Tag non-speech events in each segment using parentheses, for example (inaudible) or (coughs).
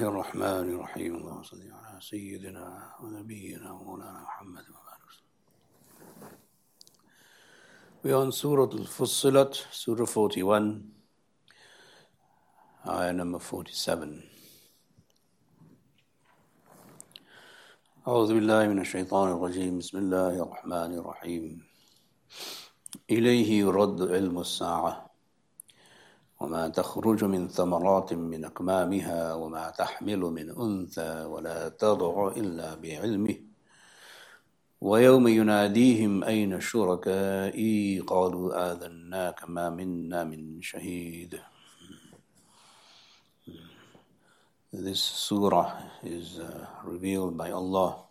الله الرحمن الرحيم. اللهم صل على سيدنا ونبينا ومولانا محمد وبارك We are on Surah Al-Fussilat, Surah 41, ayah number 47. أعوذ بالله من الشيطان الرجيم بسم الله الرحمن الرحيم إليه يرد علم الساعة وما تخرج من ثمرات من أكمامها وما تحمل من أنثى ولا تضع إلا بعلمه. ويوم يناديهم أين شركائي؟ قالوا آذناك ما منا من شهيد. This surah is uh, revealed by Allah.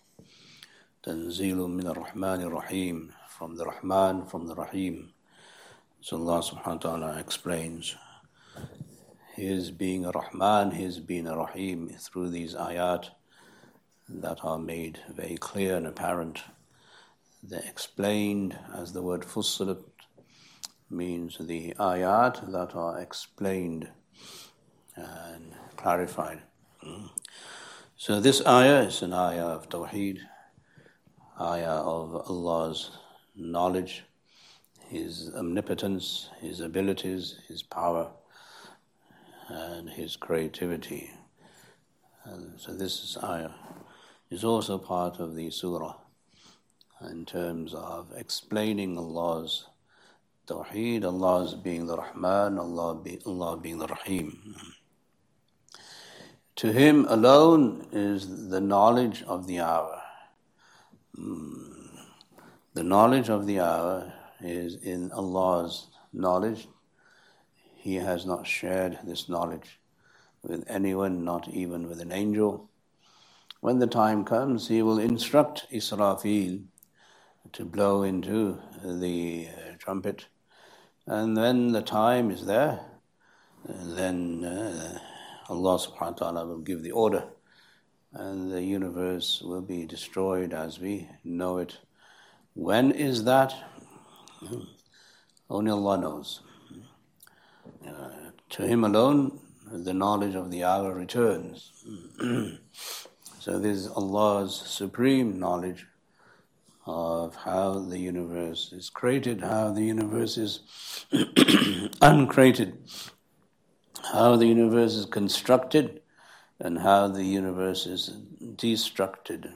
تنزيل من الرحمن الرحيم. From the Rahman from the Rahim. So Allah subhanahu wa ta'ala explains his being a Rahman, his being a Rahim through these ayat that are made very clear and apparent. They're explained as the word fussilat means the ayat that are explained and clarified. So this ayah is an ayah of Tawheed, ayah of Allah's knowledge, His omnipotence, His abilities, His power and his creativity. And so this is ayah is also part of the surah in terms of explaining Allah's Tawheed, Allah's being the Rahman, Allah, be, Allah being the Rahim. To Him alone is the knowledge of the hour. Hmm. The knowledge of the hour is in Allah's knowledge, he has not shared this knowledge with anyone, not even with an angel. When the time comes, he will instruct Israfil to blow into the uh, trumpet. And when the time is there, then uh, Allah subhanahu wa ta'ala will give the order and the universe will be destroyed as we know it. When is that? Hmm. Only Allah knows. Uh, to Him alone, the knowledge of the hour returns. (clears throat) so this is Allah's supreme knowledge of how the universe is created, how the universe is (clears throat) uncreated, how the universe is constructed, and how the universe is destructed.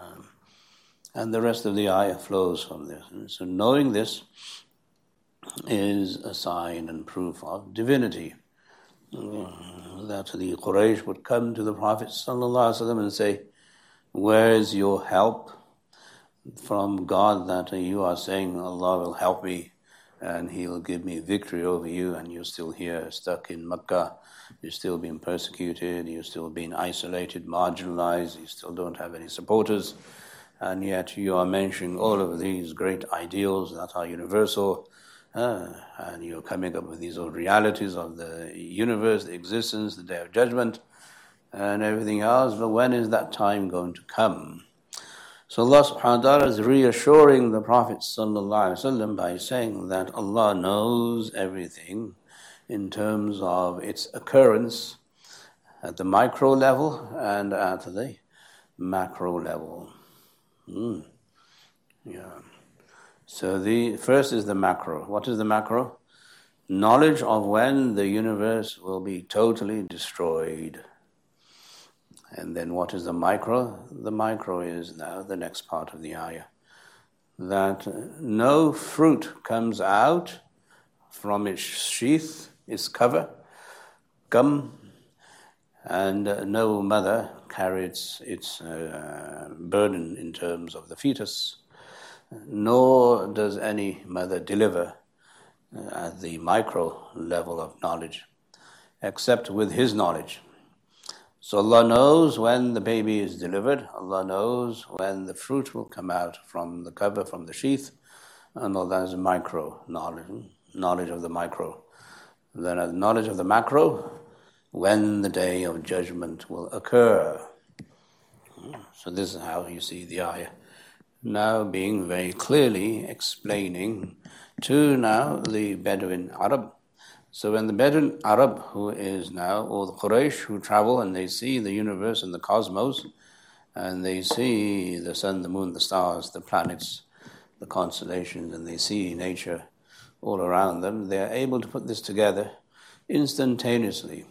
Um, and the rest of the ayah flows from this. And so knowing this, is a sign and proof of divinity. That the Quraysh would come to the Prophet and say, Where is your help from God that you are saying Allah will help me and He'll give me victory over you, and you're still here, stuck in Mecca, you're still being persecuted, you're still being isolated, marginalized, you still don't have any supporters, and yet you are mentioning all of these great ideals that are universal uh, and you're coming up with these old realities of the universe, the existence, the day of judgment, and everything else. But when is that time going to come? So Allah subhanahu wa ta'ala is reassuring the Prophet وسلم, by saying that Allah knows everything in terms of its occurrence at the micro level and at the macro level. Mm. Yeah. So the first is the macro. What is the macro? Knowledge of when the universe will be totally destroyed. And then what is the micro? The micro is now the next part of the ayah. That no fruit comes out from its sheath, its cover, gum, and no mother carries its uh, burden in terms of the fetus nor does any mother deliver uh, at the micro level of knowledge, except with His knowledge. So Allah knows when the baby is delivered, Allah knows when the fruit will come out from the cover, from the sheath, and all that is micro knowledge, knowledge of the micro. Then, knowledge of the macro, when the day of judgment will occur. So, this is how you see the ayah now being very clearly explaining to now the Bedouin Arab So when the Bedouin Arab who is now, or the Quraysh who travel and they see the universe and the cosmos, and they see the sun, the moon, the stars, the planets, the constellations, and they see nature all around them, they are able to put this together instantaneously.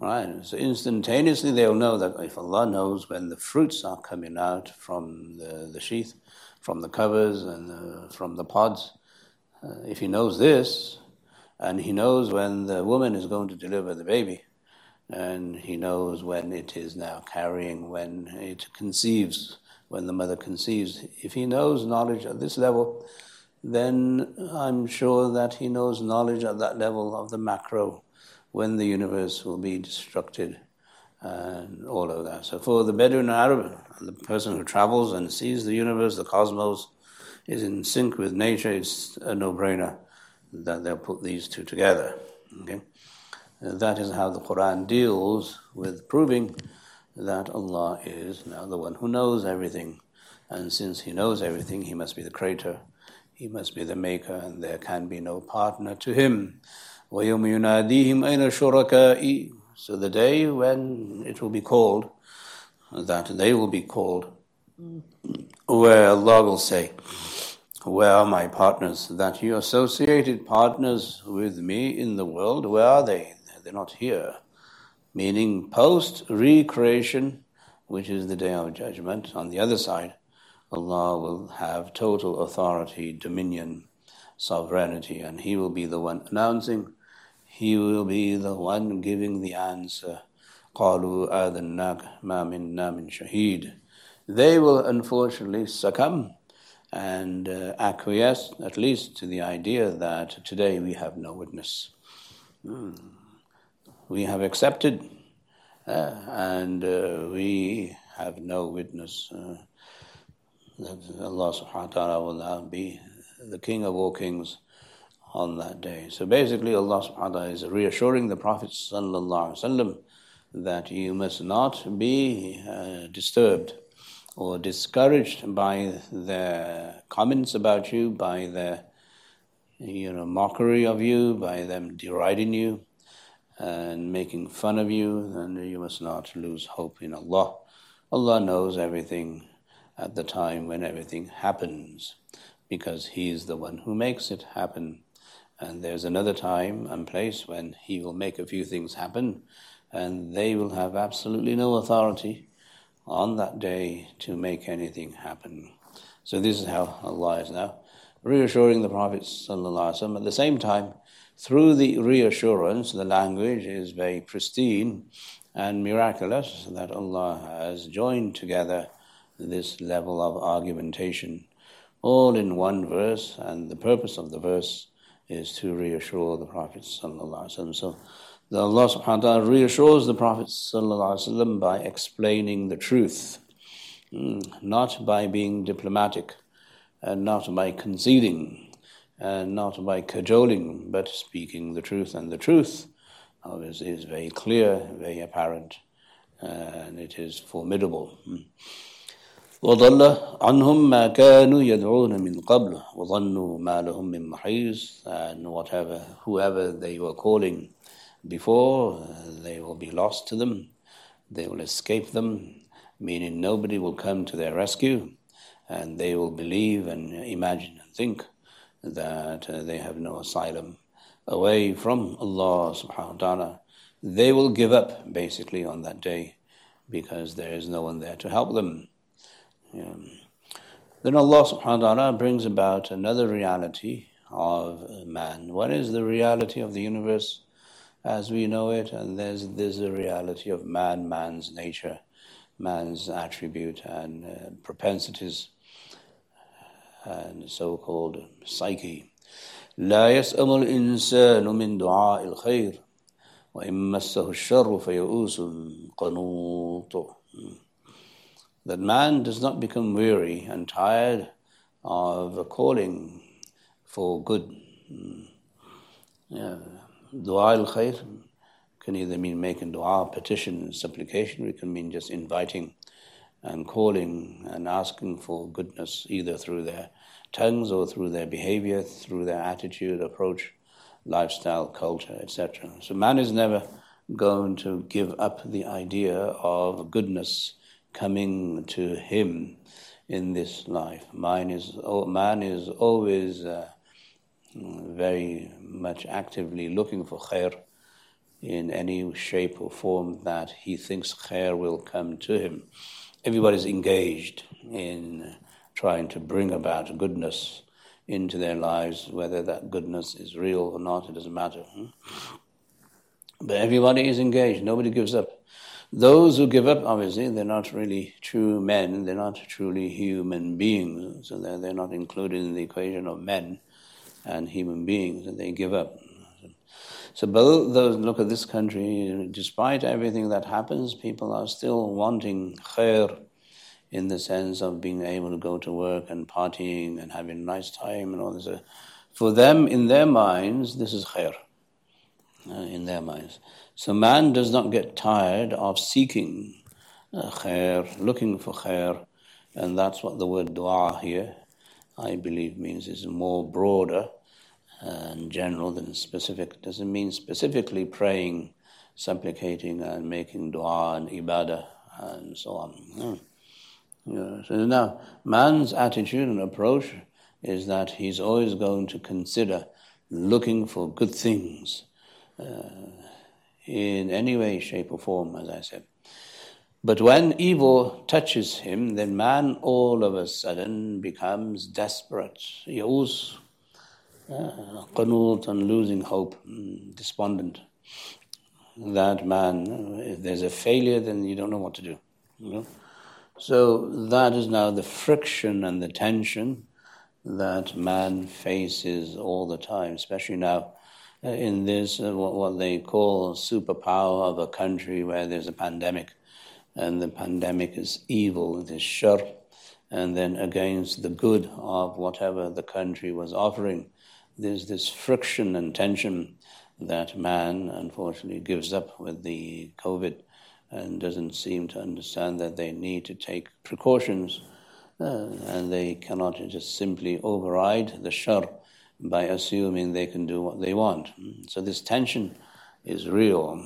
Right? So instantaneously they'll know that if Allah knows when the fruits are coming out from the, the sheath, from the covers and the, from the pods, uh, if He knows this, and He knows when the woman is going to deliver the baby, and He knows when it is now carrying, when it conceives, when the mother conceives. If He knows knowledge at this level, then I'm sure that He knows knowledge at that level of the macro when the universe will be destructed and all of that. So for the Bedouin Arab, the person who travels and sees the universe, the cosmos, is in sync with nature, it's a no-brainer that they'll put these two together. Okay? That is how the Quran deals with proving that Allah is now the one who knows everything. And since He knows everything, He must be the creator, He must be the maker, and there can be no partner to Him. وَيَوْمَ يُنَادِيهِمْ أَيْنَ شُرَكَائِي So the day when it will be called, that they will be called, where Allah will say, Where are my partners? That you associated partners with me in the world, where are they? They're not here. Meaning post recreation, which is the day of judgment, on the other side, Allah will have total authority, dominion, sovereignty, and He will be the one announcing he will be the one giving the answer. قالوا آذناك ما منا من شهيد. They will unfortunately succumb and uh, acquiesce at least to the idea that today we have no witness. Hmm. We have accepted uh, and uh, we have no witness uh, that Allah subhanahu wa ta'ala will now be the King of all kings on that day. So basically, Allah subhanahu wa ta'ala is reassuring the Prophet that you must not be uh, disturbed or discouraged by their comments about you, by their you know mockery of you, by them deriding you and making fun of you, and you must not lose hope in Allah. Allah knows everything at the time when everything happens because He is the one who makes it happen. And there's another time and place when He will make a few things happen, and they will have absolutely no authority on that day to make anything happen. So this is how Allah is now reassuring the Prophet. At the same time, through the reassurance, the language is very pristine and miraculous that Allah has joined together this level of argumentation all in one verse, and the purpose of the verse is to reassure the Prophet So Allah subhanahu wa ta'ala reassures the Prophet by explaining the truth, hmm, not by being diplomatic, and not by conceding, and not by cajoling, but speaking the truth. And the truth obviously is very clear, very apparent, and it is formidable. Hmm. وضل عنهم ما كانوا يدعون من قبل وظنوا ما لهم من محيص and whatever whoever they were calling before they will be lost to them they will escape them meaning nobody will come to their rescue and they will believe and imagine and think that uh, they have no asylum away from Allah subhanahu wa ta'ala they will give up basically on that day because there is no one there to help them yeah. Then Allah subhanahu wa ta'ala brings about another reality of man. What is the reality of the universe as we know it? And there's, there's a reality of man, man's nature, man's attribute and uh, propensities and so-called psyche. لا يسأم الإنسان من دعاء الخير وإن مسه الشر فيئوس قنوط that man does not become weary and tired of calling for good. Hmm. Yeah. Dua al khair can either mean making dua, petition, supplication, it can mean just inviting and calling and asking for goodness either through their tongues or through their behavior, through their attitude, approach. lifestyle, culture, etc. So man is never going to give up the idea of goodness coming to him in this life. Man is, man is always uh, very much actively looking for khair in any shape or form that he thinks khair will come to him. Everybody is engaged in trying to bring about goodness into their lives, whether that goodness is real or not, it doesn't matter. Hmm? But everybody is engaged, nobody gives up. Those who give up, obviously, they're not really true men, they're not truly human beings, so they're, they're not included in the equation of men and human beings, and they give up. So both those look at this country, despite everything that happens, people are still wanting khair in the sense of being able to go to work and partying and having a nice time and all this. For them, in their minds, this is khair. Uh, in their minds. So man does not get tired of seeking uh, khair, looking for khair, and that's what the word dua here, I believe, means is more broader and general than specific. It doesn't mean specifically praying, supplicating, and making dua and ibadah and so on. Hmm. Yeah. So now, man's attitude and approach is that he's always going to consider looking for good things uh, in any way, shape, or form, as I said. But when evil touches him, then man all of a sudden becomes desperate. Ya'us, uh, qanut, and losing hope, mm, despondent. That man, if there's a failure, then you don't know what to do. You know? So that is now the friction and the tension that man faces all the time, especially now uh, in this, uh, what, they call superpower of a country where there's a pandemic, and the pandemic is evil, it is shar, and then against the good of whatever the country was offering. There's this friction and tension that man unfortunately gives up with the COVID and doesn't seem to understand that they need to take precautions uh, and they cannot just simply override the shar by assuming they can do what they want. So this tension is real.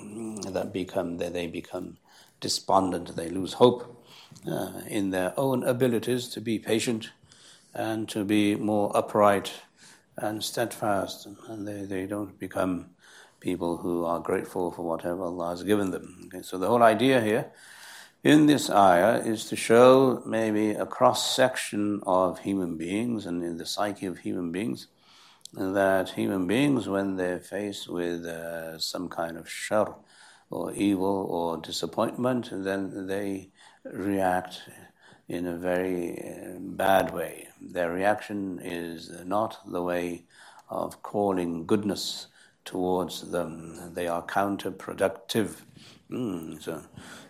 That become that they become despondent. They lose hope uh, in their own abilities to be patient and to be more upright and steadfast, and they, they don't become people who are grateful for whatever Allah has given them. Okay, so the whole idea here in this ayah is to show maybe a cross section of human beings and in the psyche of human beings that human beings, when they're faced with uh, some kind of shar or evil or disappointment, then they react in a very uh, bad way. Their reaction is not the way of calling goodness towards them. They are counterproductive. Mm, so,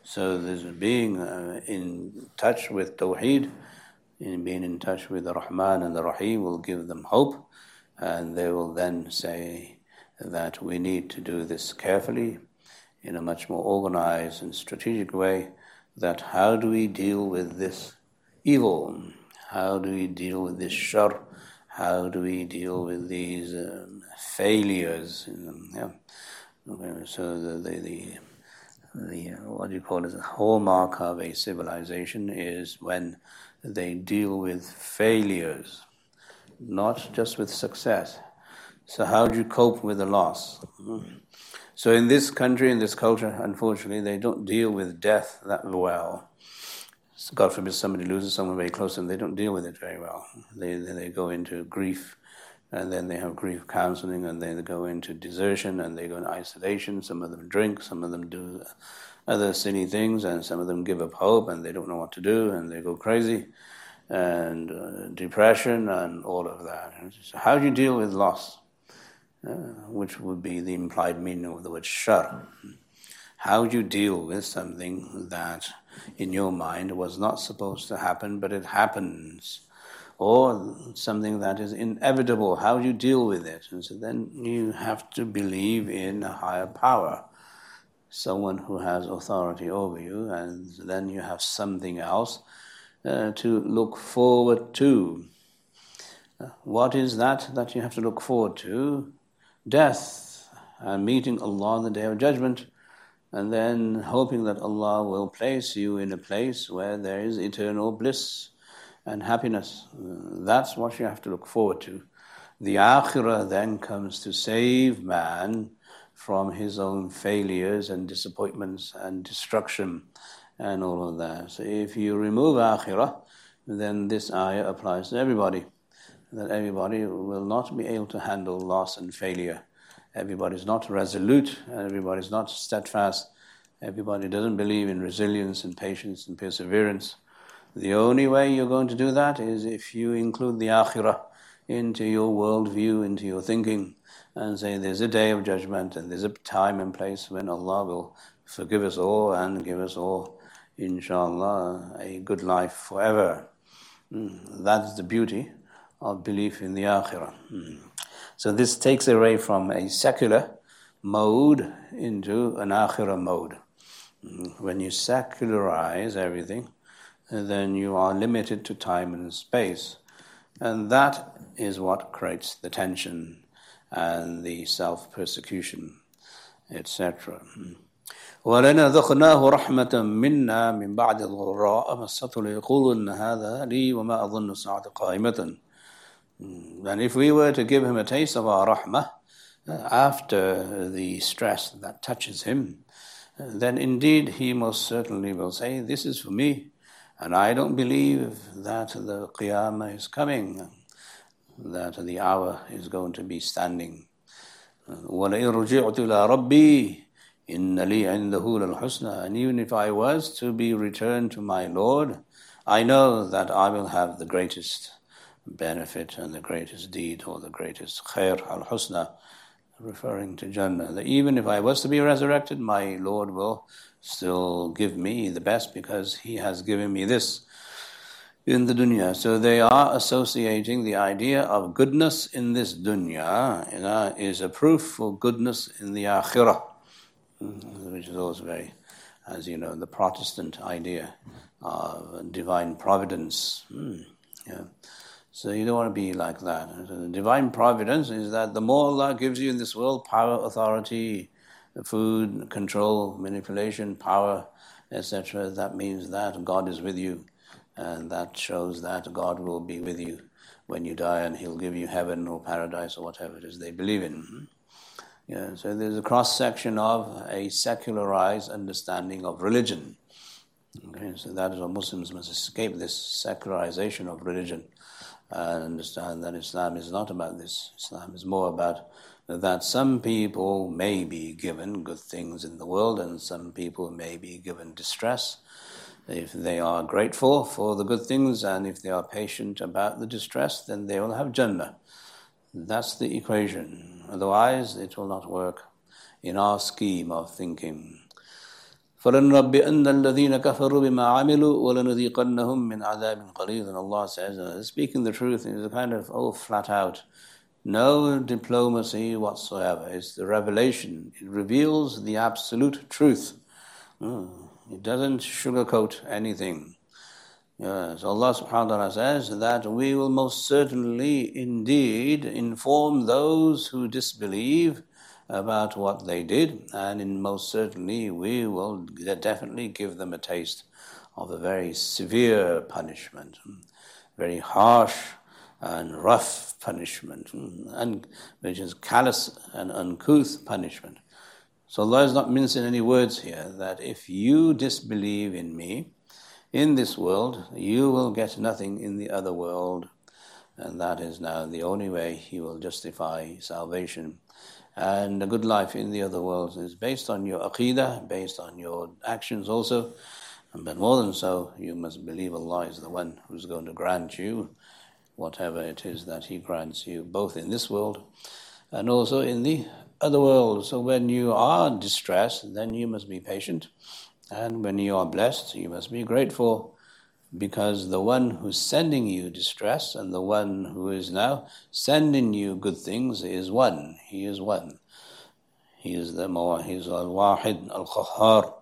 so there's being uh, in touch with Tawheed, in being in touch with the Rahman and the Rahim will give them hope, and they will then say that we need to do this carefully, in a much more organized and strategic way. That how do we deal with this evil? How do we deal with this shar? How do we deal with these um, failures? Yeah. So the, the, the, the uh, what do you call it? The hallmark of a civilization is when they deal with failures, not just with success. So how do you cope with the loss? So in this country, in this culture, unfortunately, they don't deal with death that well. God forbid somebody loses someone very close to them, they don't deal with it very well. They, they go into grief, and then they have grief counseling, and then they go into desertion, and they go into isolation. Some of them drink, some of them do other silly things, and some of them give up hope, and they don't know what to do, and they go crazy, and uh, depression, and all of that. So how do you deal with loss? Uh, which would be the implied meaning of the word shar. How do you deal with something that in your mind was not supposed to happen, but it happens. Or something that is inevitable, how do you deal with it? And so then you have to believe in a higher power, someone who has authority over you, and then you have something else uh, to look forward to. Uh, what is that that you have to look forward to? death and meeting Allah on the Day of Judgment, and then hoping that Allah will place you in a place where there is eternal bliss and happiness. That's what you have to look forward to. The Akhirah then comes to save man from his own failures and disappointments and destruction and all of that. So if you remove Akhirah, then this ayah applies to everybody. That everybody will not be able to handle loss and failure. Everybody is not resolute, everybody is not steadfast, everybody doesn't believe in resilience and patience and perseverance. The only way you're going to do that is if you include the Akhirah into your worldview, into your thinking, and say there's a day of judgment and there's a time and place when Allah will forgive us all and give us all, inshallah, a good life forever. Mm. That's the beauty of belief in the Akhirah. Mm. So this takes away from a secular mode into an Akhirah mode. Mm. When you secularize everything, then you are limited to time and space. And that is what creates the tension and the self persecution, etc. ولنا ذقناه رحمة منا من بعد الغراء مسته ليقول إن هذا لي وما أظن الساعة قائمة. And if we were to give him a taste of our rahmah after the stress that touches him, then indeed he most certainly will say, This is for me. And I don't believe that the Qiyamah is coming, that the hour is going to be standing. وَلَئِن رُجِعْتُ إِلَىٰ رَبِّي إِنَّ لِي عِنْدَهُ لَلْحُسْنَى And even if I was to be returned to my Lord, I know that I will have the greatest benefit and the greatest deed or the greatest khair al-husna, referring to Jannah. That even if I was to be resurrected, my Lord will still give me the best because He has given me this in the dunya. So they are associating the idea of goodness in this dunya you know, is a proof for goodness in the akhirah, which is also very, as you know, the Protestant idea of divine providence. Hmm, yeah. So you don't want to be like that. So divine providence is that the more Allah gives you in this world power, authority, food, control, manipulation, power, etc., that means that God is with you. And that shows that God will be with you when you die and He'll give you heaven or paradise or whatever it is they believe in. Yeah, so there's a cross section of a secularized understanding of religion. Okay, so that is what Muslims must escape this secularization of religion and understand that Islam is not about this. Islam is more about that some people may be given good things in the world and some people may be given distress. If they are grateful for the good things and if they are patient about the distress, then they will have Jannah. That's the equation. Otherwise, it will not work in our scheme of thinking. فَلَنُنَبِّئَنَّ الَّذِينَ كَفَرُوا بِمَا عَمِلُوا وَلَنُذِيقَنَّهُم مِّنْ عَذَابٍ قَلِيلٍ And Allah says, uh, speaking the truth is a kind of, oh, flat out, no diplomacy whatsoever. It's the revelation. It reveals the absolute truth. Mm. It doesn't sugarcoat anything. Yes, Allah subhanahu wa ta'ala says that we will most certainly indeed inform those who disbelieve about what they did, and in most certainly we will definitely give them a taste of a very severe punishment, very harsh and rough punishment, and which is callous and uncouth punishment. So Allah is not mincing any words here that if you disbelieve in me in this world, you will get nothing in the other world. And that is now the only way you will justify salvation. And a good life in the other world is based on your aqidah, based on your actions also. But more than so, you must believe Allah is the one who's going to grant you whatever it is that He grants you, both in this world and also in the other world. So when you are distressed, then you must be patient. And when you are blessed, you must be grateful because the one who's sending you distress and the one who is now sending you good things is one. He is one. He is the he is al-wahid, al-khahar.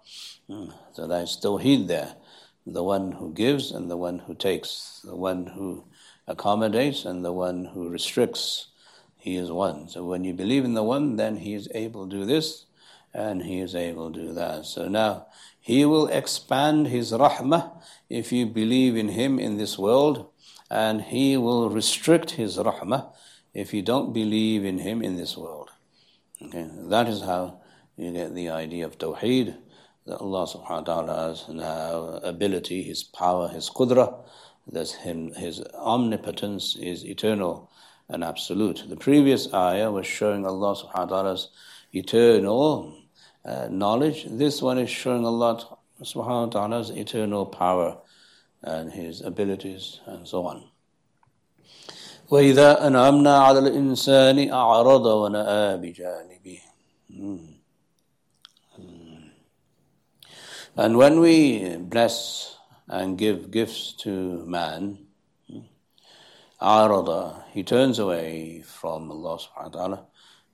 Hmm. So there's tawheed there. The one who gives and the one who takes. The one who accommodates and the one who restricts. He is one. So when you believe in the one, then He is able to do this and He is able to do that. So now He will expand His rahmah if you believe in Him in this world, and He will restrict His rahmah if you don't believe in Him in this world. Okay, that is how you get the idea of Tawheed, that Allah subhanahu wa ta'ala has now ability, His power, His qudra, that him, His omnipotence is eternal and absolute. The previous ayah was showing Allah subhanahu wa ta'ala's eternal uh, knowledge. This one is showing Allah subhanahu wa ta'ala's eternal power and His abilities and so on. وإذا أنعمنا على الإنسان أعرض ونأى بجانبه And when we bless and give gifts to man, Arada, he turns away from Allah subhanahu wa ta'ala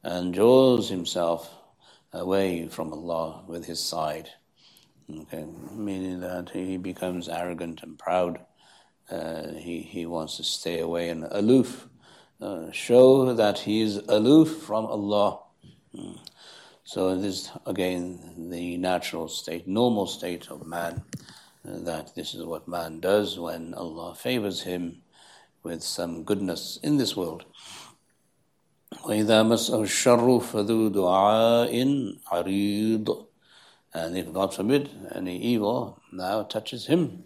and draws himself away from Allah with his side. Okay, meaning that he becomes arrogant and proud. Uh, he, he wants to stay away and aloof, uh, show that he is aloof from Allah. Mm. So this again the natural state, normal state of man. That this is what man does when Allah favors him with some goodness in this world. وإذا مسه الشر فذو دعاء عريض and if God forbid any evil now touches him,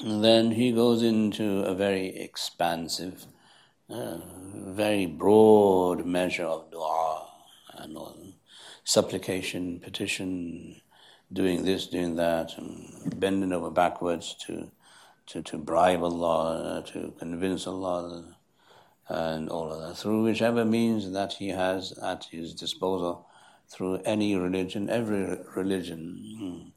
then he goes into a very expansive, uh, very broad measure of dua and all, supplication, petition, doing this, doing that, and bending over backwards to, to, to bribe Allah, uh, to convince Allah, and all of that, through whichever means that he has at his disposal, through any religion, every religion, hmm,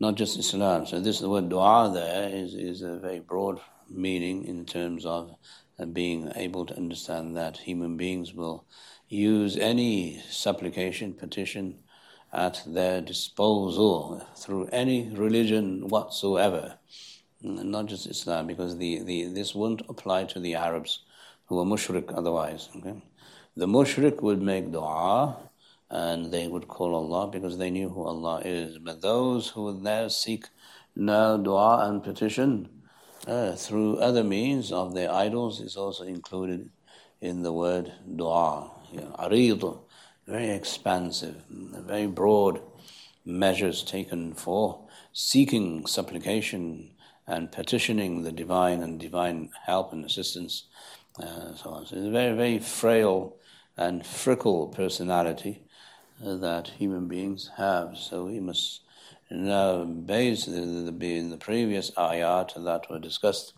not just Islam. So this the word dua there is, is a very broad meaning in terms of uh, being able to understand that human beings will use any supplication, petition at their disposal through any religion whatsoever, not just Islam, because the, the, this won't apply to the Arabs who are mushrik otherwise. Okay? The mushrik would make dua and they would call Allah because they knew who Allah is. But those who would now seek now dua and petition uh, through other means of their idols is also included in the word dua. Arid, very expansive, very broad measures taken for seeking supplication and petitioning the divine and divine help and assistance uh, so on. So it's a very, very frail and fickle personality uh, that human beings have. So we must now base the, the, in the previous ayat that were discussed.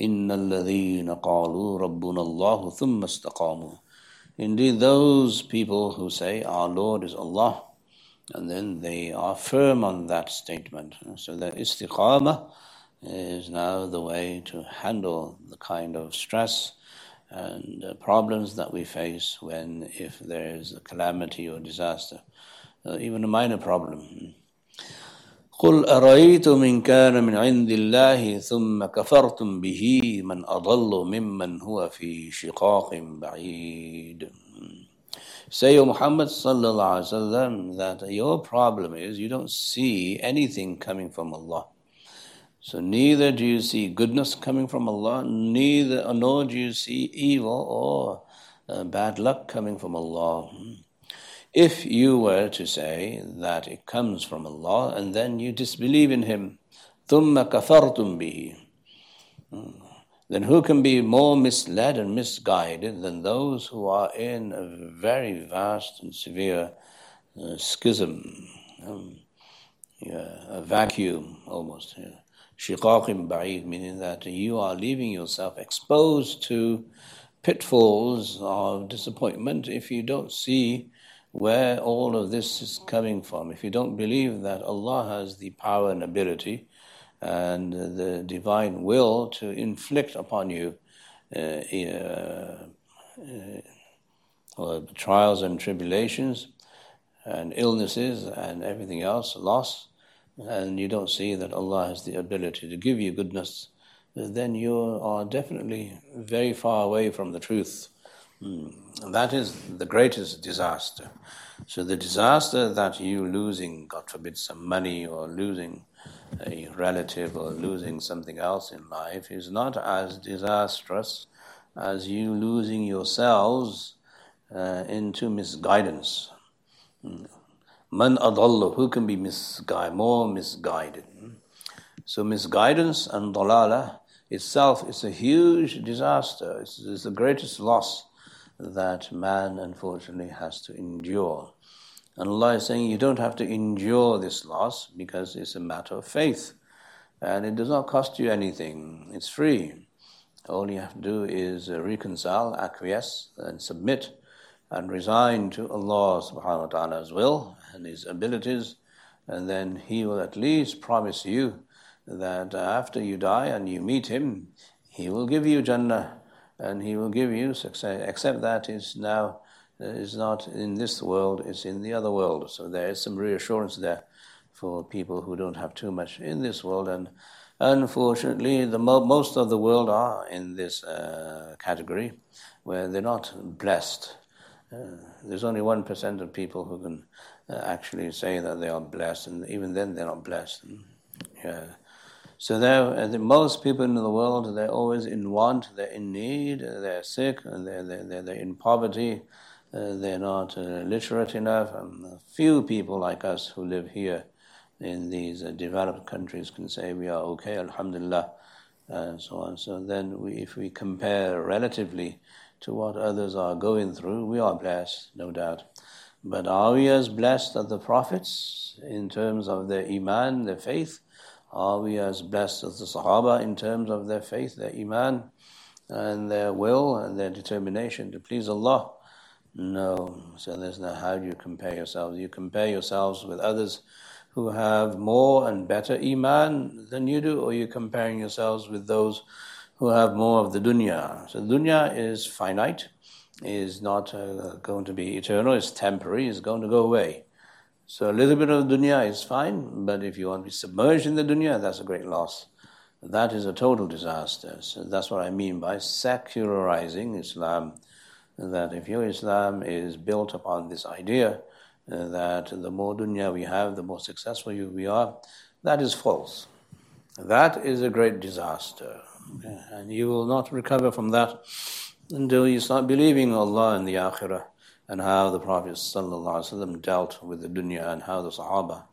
إن الذين قالوا ربنا الله ثم استقاموا Indeed, those people who say, Our Lord is Allah, and then they are firm on that statement. So the istiqamah is now the way to handle the kind of stress and uh, problems that we face when if there is a calamity or disaster, uh, even a minor problem. قل أرأيتم إن كان من عند الله ثم كفرتم به من أضل ممن هو في شقاق بعيد Say, O Muhammad sallallahu alaihi wasallam, that your problem is you don't see anything coming from Allah. So neither do you see goodness coming from Allah, neither nor do you see evil or uh, bad luck coming from Allah. If you were to say that it comes from Allah and then you disbelieve in Him, ثُمَّ كَفَرْتُم بِهِ then who can be more misled and misguided than those who are in a very vast and severe uh, schism, um, yeah, a vacuum almost. Shiqaqim yeah. meaning that you are leaving yourself exposed to pitfalls of disappointment if you don't see where all of this is coming from. If you don't believe that Allah has the power and ability and the divine will to inflict upon you uh, uh, uh, trials and tribulations and illnesses and everything else, loss, and you don't see that Allah has the ability to give you goodness, then you are definitely very far away from the truth. Mm. That is the greatest disaster. So the disaster that you losing, God forbid, some money or losing a relative or losing something else in life is not as disastrous as you losing yourselves uh, into misguidance. Mm. Man adallu, who can be misguided, more misguided? So misguidance and dalala itself is a huge disaster. It's, it's the greatest loss that man unfortunately has to endure. And Allah is saying you don't have to endure this loss because it's a matter of faith. And it does not cost you anything, it's free. All you have to do is reconcile, acquiesce, and submit and resign to Allah subhanahu wa ta'ala's will and His abilities, and then He will at least promise you that after you die and you meet Him, He will give you Jannah and He will give you success. Except that is now is not in this world; it's in the other world. So there is some reassurance there for people who don't have too much in this world. And unfortunately, the mo- most of the world are in this uh, category where they're not blessed. Uh, there's only one percent of people who can actually say that they are blessed, and even then they're not blessed. Yeah. So there, most people in the world, they're always in want, they're in need, they're sick, they're, they're, they're in poverty, uh, they're not uh, literate enough. Um, few people like us who live here in these uh, developed countries can say we are okay, alhamdulillah, and so on. So then, we, if we compare relatively to what others are going through, we are blessed, no doubt. But are we as blessed as the prophets in terms of their iman, their faith? Are we as blessed as the Sahaba in terms of their faith, their Iman, and their will and their determination to please Allah? No. So there's no how do you compare yourselves? You compare yourselves with others who have more and better Iman than you do, or you're comparing yourselves with those who have more of the dunya. So dunya is finite, is not uh, going to be eternal, it's temporary, it's going to go away. So a little bit of dunya is fine, but if you want to be submerged in the dunya, that's a great loss. That is a total disaster. So that's what I mean by secularizing Islam. That if your Islam is built upon this idea uh, that the more dunya we have, the more successful we are, that is false. That is a great disaster. And you will not recover from that until you start believing Allah and the Akhirah and how the Prophet ﷺ dealt with the dunya and how the Sahaba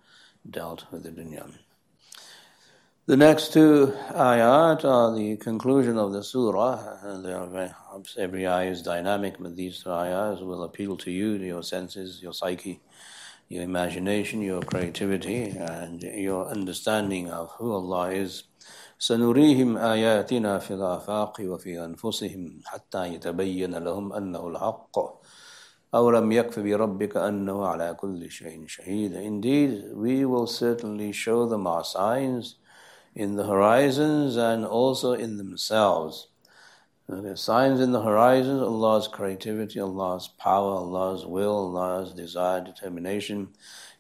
dealt with the dunya. The next two ayat are the conclusion of the surah. Very, every ayah is dynamic, but these two ayahs will appeal to you, to your senses, your psyche, your imagination, your creativity, and your understanding of who Allah is. سنريهم آياتنا في الآفاق وفي أنفسهم حتى يتبين لهم أنه الحق أولم يكف بربك أنه على كل شيء شهيد Indeed, we will certainly show them our signs in the horizons and also in themselves. The signs in the horizons, Allah's creativity, Allah's power, Allah's will, Allah's desire, determination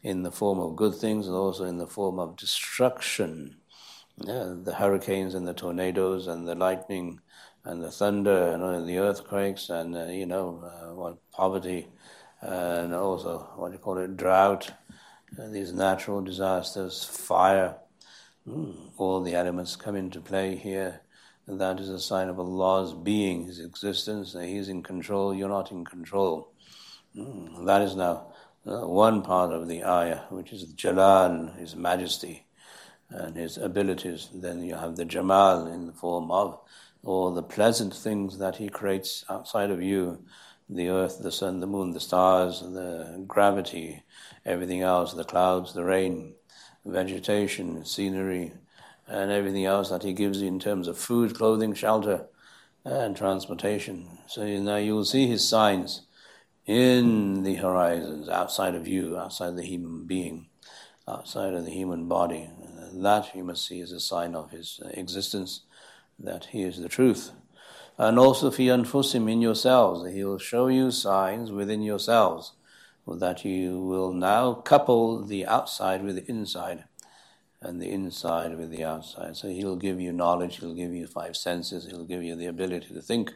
in the form of good things and also in the form of destruction. The hurricanes and the tornadoes and the lightning and the thunder and the earthquakes and uh, you know uh, what poverty and also what do you call it drought, uh, these natural disasters, fire, mm, all the elements come into play here. And that is a sign of Allah's being, His existence. He's in control. You're not in control. Mm, that is now uh, one part of the ayah, which is Jalal, His majesty and His abilities. Then you have the Jamal in the form of all the pleasant things that He creates outside of you the earth, the sun, the moon, the stars, the gravity, everything else, the clouds, the rain, vegetation, scenery, and everything else that He gives you in terms of food, clothing, shelter, and transportation. So now you will see His signs in the horizons, outside of you, outside the human being, outside of the human body. That you must see as a sign of His uh, existence that He is the truth. And also fi anfusim in yourselves. He will show you signs within yourselves that you will now couple the outside with the inside. and the inside with the outside. So He'll give you knowledge, He'll give you five senses, He'll give you the ability to think,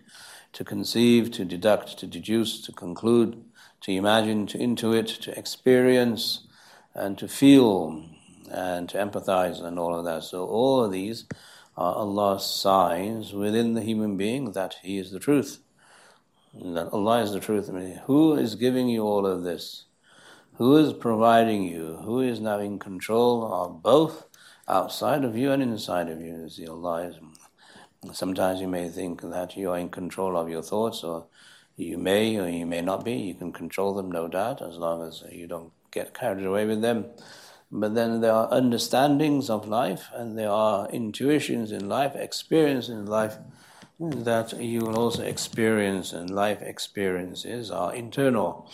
to conceive, to deduct, to deduce, to conclude, to imagine, to intuit, to experience, and to feel, and to empathize, and all of that. So all of these are Allah's signs within the human being that He is the truth. That Allah is the truth. I mean, who is giving you all of this? Who is providing you? Who is now in control of both outside of you and inside of you? Is Allah is. Sometimes you may think that you are in control of your thoughts, or you may or you may not be. You can control them, no doubt, as long as you don't get carried away with them. But then there are understandings of life, and there are intuitions in life, experience in life that you will also experience, and life experiences are internal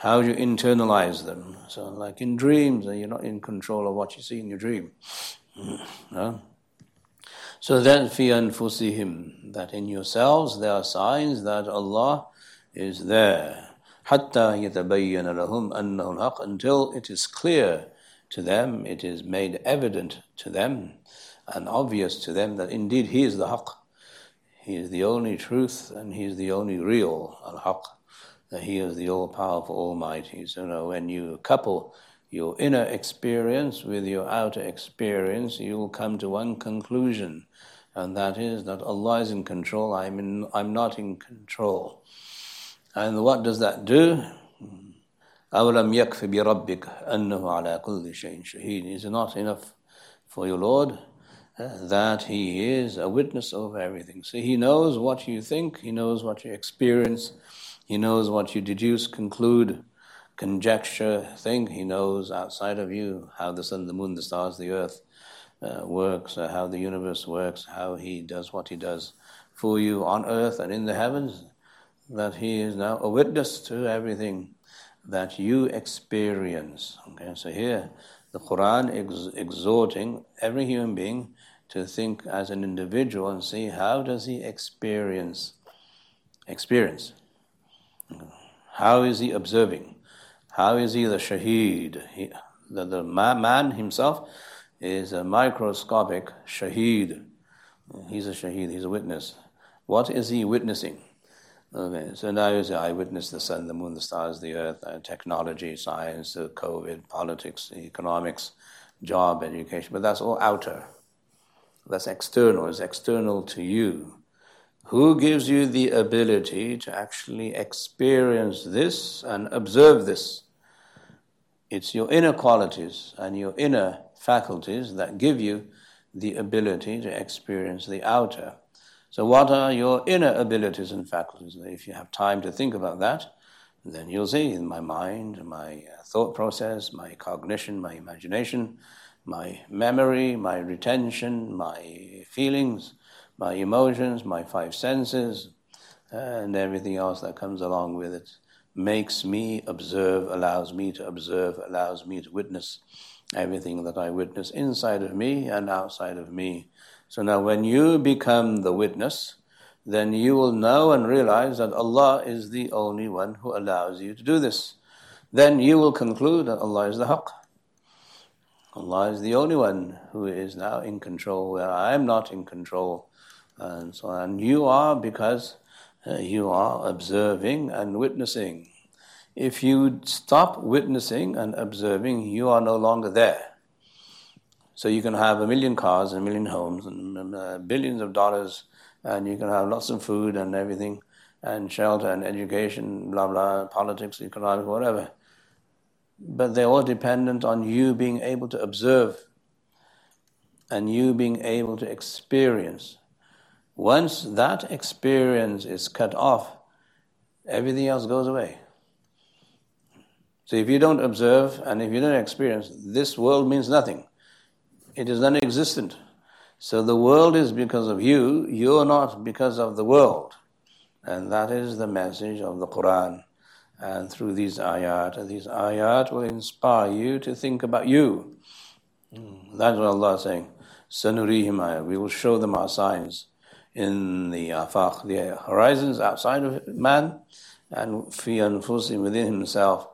how do you internalize them? So, like in dreams, uh, you're not in control of what you see in your dream. Mm, no? So then, fi anfusihim, that in yourselves there are signs that Allah is there. Hatta yatabayyana lahum annahu haq until it is clear to them, it is made evident to them, and obvious to them that indeed He is the haq. He is the only truth, and He is the only real al haq that He is the all powerful Almighty. So now, when you couple your inner experience with your outer experience, you will come to one conclusion, and that is that Allah is in control, I'm, in, I'm not in control. And what does that do? أَوْلَمْ يَكْفِ بِرَبِّكَ أَنَّهُ عَلَى كُلِّ شَيْءٍ شَهِيدٌ Is it not enough for your Lord uh, that He is a witness over everything? So He knows what you think, He knows what you experience, he knows what you deduce, conclude, conjecture, think. He knows outside of you how the sun, the moon, the stars, the earth uh, works, uh, how the universe works, how He does what He does for you on earth and in the heavens. That He is now a witness to everything that you experience. Okay, so here the Quran is exhorting every human being to think as an individual and see how does he experience experience how is he observing? How is he the shaheed? He, the, the man himself is a microscopic shaheed. He's a shaheed, he's a witness. What is he witnessing? Okay, so now you say, I witness the sun, the moon, the stars, the earth, uh, technology, science, uh, COVID, politics, economics, job, education, but that's all outer. That's external, it's external to you. Who gives you the ability to actually experience this and observe this? It's your inner qualities and your inner faculties that give you the ability to experience the outer. So, what are your inner abilities and faculties? If you have time to think about that, then you'll see in my mind, my uh, thought process, my cognition, my imagination, my memory, my retention, my feelings, my emotions, my five senses, and everything else that comes along with it makes me observe, allows me to observe, allows me to witness everything that I witness inside of me and outside of me. So now, when you become the witness, then you will know and realize that Allah is the only one who allows you to do this. Then you will conclude that Allah is the Haqq. Allah is the only one who is now in control, where I am not in control and so on. You are because uh, you are observing and witnessing. If you stop witnessing and observing, you are no longer there. So you can have a million cars and a million homes and uh, billions of dollars, and you can have lots of food and everything, and shelter and education, blah blah, politics, economics, whatever. But they're all dependent on you being able to observe and you being able to experience once that experience is cut off, everything else goes away. So if you don't observe and if you don't experience, this world means nothing. It is non existent. So the world is because of you, you're not because of the world. And that is the message of the Quran. And through these ayat, these ayat will inspire you to think about you. Hmm, that's what Allah is saying. Sanurihim We will show them our signs in the afaq, the horizons outside of man, and fi anfusim within himself.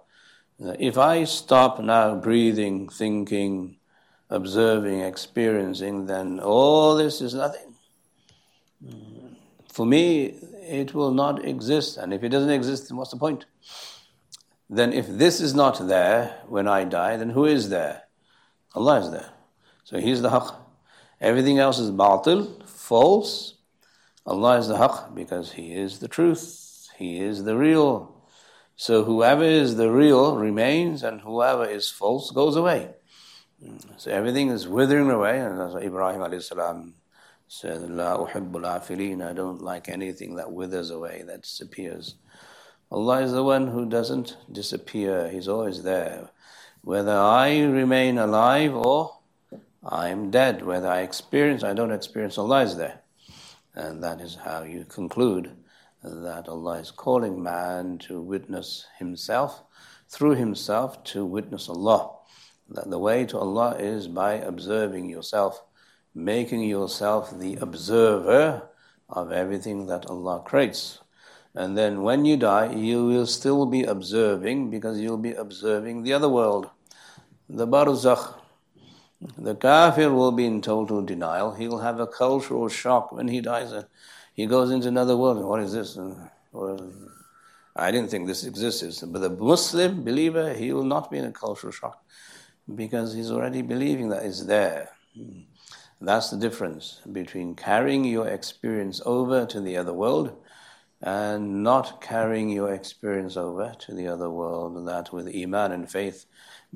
If I stop now breathing, thinking, observing, experiencing, then all this is nothing. For me, it will not exist. And if it doesn't exist, then what's the point? Then if this is not there when I die, then who is there? Allah is there. So He's the haqq. Everything else is batil, false. Allah is the haqq because He is the truth. He is the real. So whoever is the real remains and whoever is false goes away. So everything is withering away, and as Ibrahim alayhi salam said, La uhibbul afilin, I don't like anything that withers away, that disappears. Allah is the one who doesn't disappear, He's always there. Whether I remain alive or I'm dead, whether I experience, I don't experience, Allah is there. And that is how you conclude that Allah is calling man to witness Himself, through Himself to witness Allah that the way to Allah is by observing yourself, making yourself the observer of everything that Allah creates. And then when you die, you will still be observing because you'll be observing the other world, the barzakh. The kafir will be in total denial. He'll have a cultural shock when he dies. He goes into another world. What is this? I didn't think this existed. But the Muslim believer, he will not be in a cultural shock because he's already believing that it's there. That's the difference between carrying your experience over to the other world and not carrying your experience over to the other world. That with Iman and faith,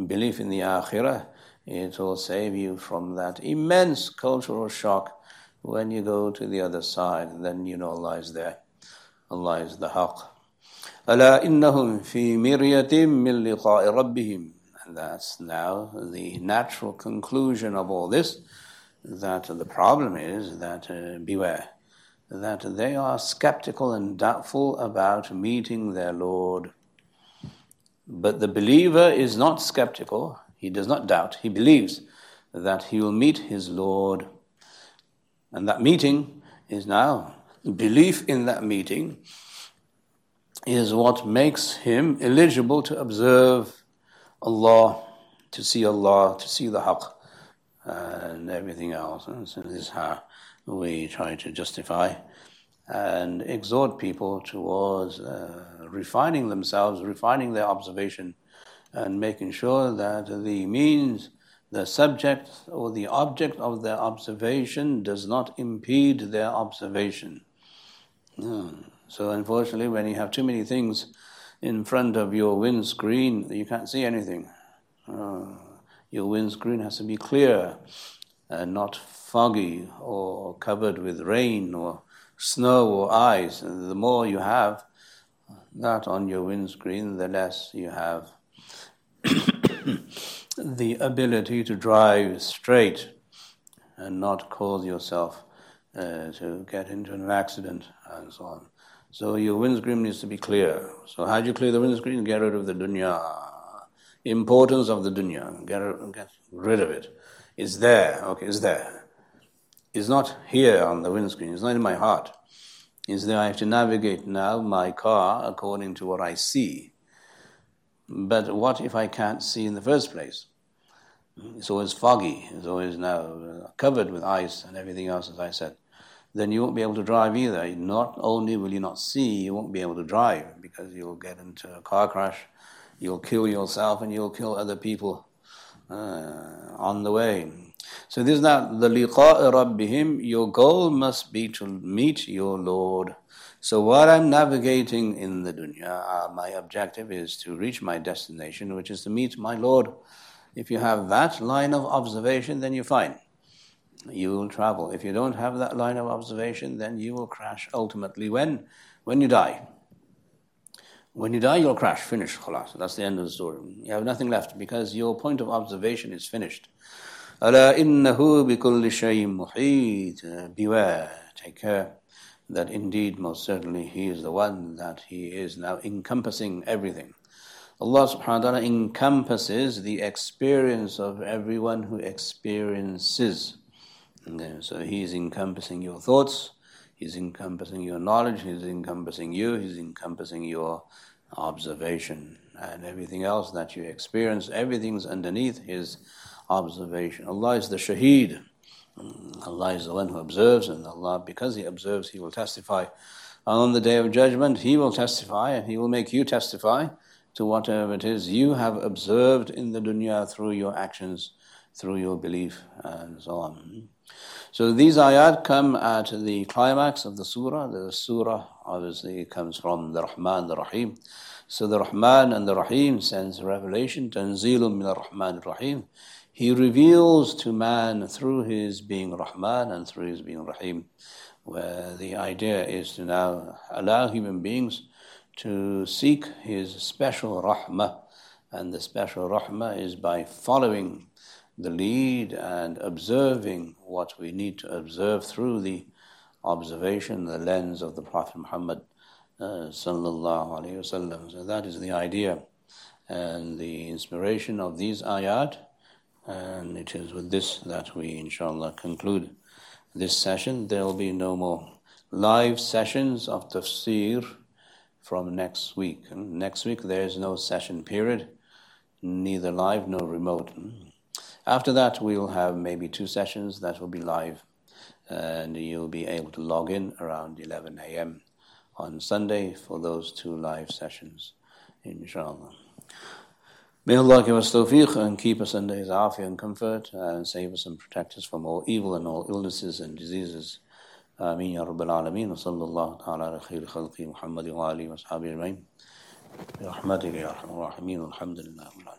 belief in the Akhirah, it will save you from that immense cultural shock when you go to the other side. Then you know Allah is there. Allah is the Haqq. ألا إنهم في مرية من لقاء ربهم that's now the natural conclusion of all this. That the problem is that, uh, beware, that they are skeptical and doubtful about meeting their Lord. But the believer is not skeptical, he does not doubt, he believes that he will meet his Lord. And that meeting is now, belief in that meeting is what makes him eligible to observe Allah, to see Allah, to see the Haqq, and everything else. And so this is how we try to justify and exhort people towards uh, refining themselves, refining their observation, and making sure that the means, the subject or the object of their observation does not impede their observation. Hmm. So, unfortunately, when you have too many things in front of your windscreen, you can't see anything. Uh, your windscreen has to be clear and not foggy or covered with rain or snow or ice. And the more you have that on your windscreen, the less you have (coughs) the ability to drive straight and not cause yourself uh, to get into an accident and so on. So your windscreen needs to be clear. So how do you clear the windscreen? Get rid of the dunya. Importance of the dunya. Get, get rid of it. It's there. Okay, it's there. It's not here on the windscreen. It's not in my heart. It's there. I have to navigate now my car according to what I see. But what if I can't see in the first place? It's always foggy. It's always now uh, covered with ice and everything else, as I said then you won't be able to drive either. Not only will you not see, you won't be able to drive because you'll get into a car crash, you'll kill yourself, and you'll kill other people uh, on the way. So this is not the liqa rabbihim. Your goal must be to meet your Lord. So while I'm navigating in the dunya, uh, my objective is to reach my destination, which is to meet my Lord. If you have that line of observation, then you're fine you will travel. If you don't have that line of observation, then you will crash ultimately. When? When you die. When you die, you'll crash, finish, khalas. That's the end of the story. You have nothing left because your point of observation is finished. أَلَا إِنَّهُ بِكُلِّ شَيْءٍ مُحِيطٌ Beware, take care that indeed, most certainly, He is the one that He is now encompassing everything. Allah subhanahu wa ta'ala encompasses the experience of everyone who experiences. So he's encompassing your thoughts, he's encompassing your knowledge, he's encompassing you, he's encompassing your observation and everything else that you experience, everything's underneath his observation. Allah is the shaheed. Allah is the one who observes, and Allah, because He observes, He will testify. And on the day of judgment, He will testify, and He will make you testify to whatever it is you have observed in the dunya through your actions, through your belief, and so on. So these ayat come at the climax of the surah. The surah obviously comes from the Rahman, the Rahim. So the Rahman and the Rahim sends revelation, Tanzilum min Rahman Rahim. He reveals to man through his being Rahman and through his being Rahim, where the idea is to now allow human beings to seek his special Rahmah. And the special Rahmah is by following the lead and observing what we need to observe through the observation, the lens of the Prophet Muhammad uh, sallallahu alaihi wasallam. So that is the idea and the inspiration of these ayat. And it is with this that we, inshallah, conclude this session. There will be no more live sessions of tafsir from next week. Next week there is no session period, neither live nor remote. After that, we'll have maybe two sessions that will be live, and you'll be able to log in around 11 a.m. on Sunday for those two live sessions, inshallah. May Allah give us tawfiq and keep us in His afiyah and comfort and save us and protect us from all evil and all illnesses and diseases. آمين يا رب العالمين وصلى الله تعالى على خير خلقه محمد وآله وأصحابه أجمعين برحمتك يا أرحم الراحمين والحمد لله رب العالمين